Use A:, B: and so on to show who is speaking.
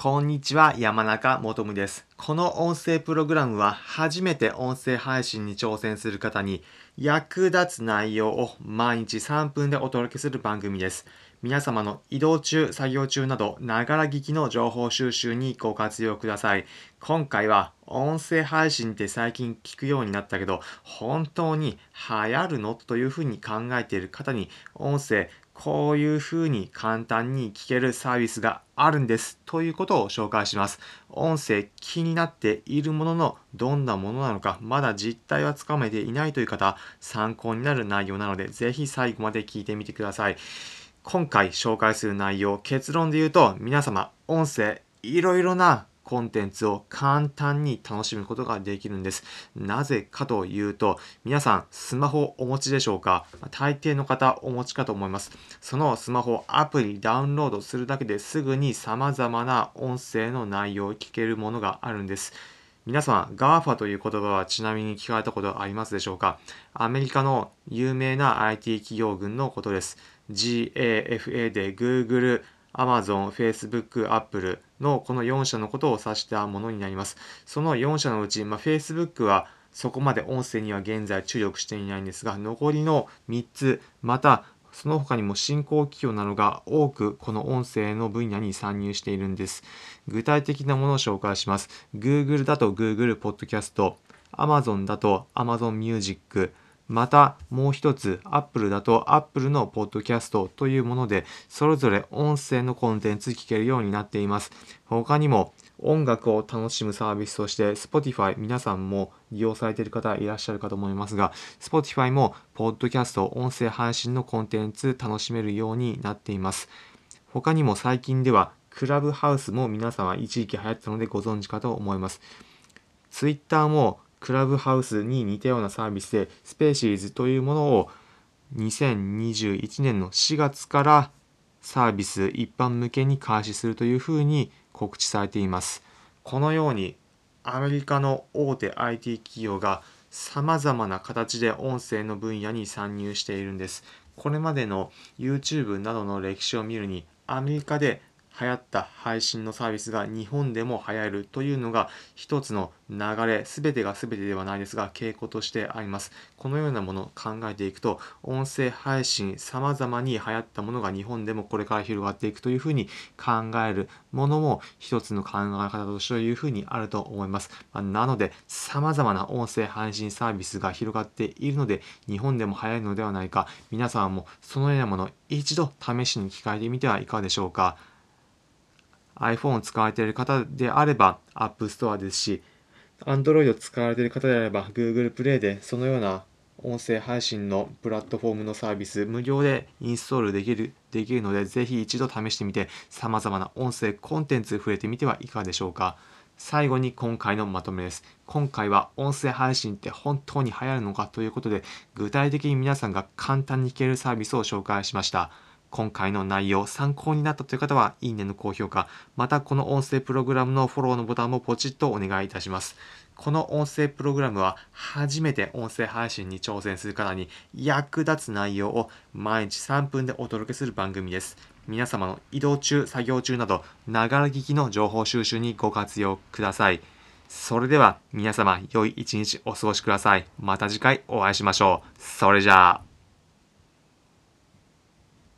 A: こんにちは、山中もとむです。この音声プログラムは初めて音声配信に挑戦する方に役立つ内容を毎日3分でお届けする番組です。皆様の移動中、作業中など、ながら聞きの情報収集にご活用ください。今回は、音声配信って最近聞くようになったけど、本当に流行るの？というふうに考えている方に、音声、こういうふうに簡単に聞けるサービスがあるんですということを紹介します。音声気になっているもののどんなものなのかまだ実態はつかめていないという方参考になる内容なのでぜひ最後まで聞いてみてください。今回紹介する内容結論で言うと皆様音声いろいろなコンテンツを簡単に楽しむことができるんです。なぜかというと、皆さんスマホお持ちでしょうか？大抵の方お持ちかと思います。そのスマホアプリダウンロードするだけですぐに様々な音声の内容を聞けるものがあるんです。皆さん、GAFA という言葉はちなみに聞かれたことありますでしょうか？アメリカの有名な IT 企業群のことです。GAFA で Google、Amazon、Facebook、Apple のこの4社のことを指したものになります。その4社のうち、まあ、Facebook はそこまで音声には現在注力していないんですが、残りの3つ、またその他にも新興企業などが多くこの音声の分野に参入しているんです。具体的なものを紹介します。Google だと Google Podcast、Amazon だと Amazon Music、またもう一つ Apple だと Apple のポッドキャストというものでそれぞれ音声のコンテンツ聞けるようになっています。他にも音楽を楽しむサービスとして Spotify 皆さんも利用されている方いらっしゃるかと思いますが Spotify もポッドキャスト音声配信のコンテンツ楽しめるようになっています。他にも最近ではクラブハウスも皆さんは一時期流行ったのでご存知かと思います。Twitter もクラブハウスに似たようなサービスでスペーシーズというものを2021年の4月からサービス一般向けに開始するというふうに告知されています。このようにアメリカの大手 IT 企業がさまざまな形で音声の分野に参入しているんです。これまでの YouTube などの歴史を見るにアメリカで流行った配信のサービスが日本でも流行るというのが一つの流れ、全てが全てではないですが傾向としてあります。このようなものを考えていくと、音声配信様々に流行ったものが日本でもこれから広がっていくというふうに考えるものも一つの考え方としてというふうにあると思います。まなので、様々な音声配信サービスが広がっているので、日本でも流行るのではないか、皆さんもそのようなものを一度試しに聞かれてみてはいかがでしょうか？iPhone を使われている方であれば App Store ですし、Android を使われている方であれば Google Play でそのような音声配信のプラットフォームのサービス無料でインストールできるできるのでぜひ一度試してみて様々な音声コンテンツ触れてみてはいかがでしょうか。最後に今回のまとめです。今回は音声配信って本当に流行るのかということで具体的に皆さんが簡単に聞けるサービスを紹介しました。今回の内容参考になったという方は、いいねの高評価、またこの音声プログラムのフォローのボタンもポチッとお願いいたします。この音声プログラムは初めて音声配信に挑戦する方に役立つ内容を毎日3分でお届けする番組です。皆様の移動中、作業中など、ながら聞きの情報収集にご活用ください。それでは皆様、良い一日お過ごしください。また次回お会いしましょう。それじゃあ。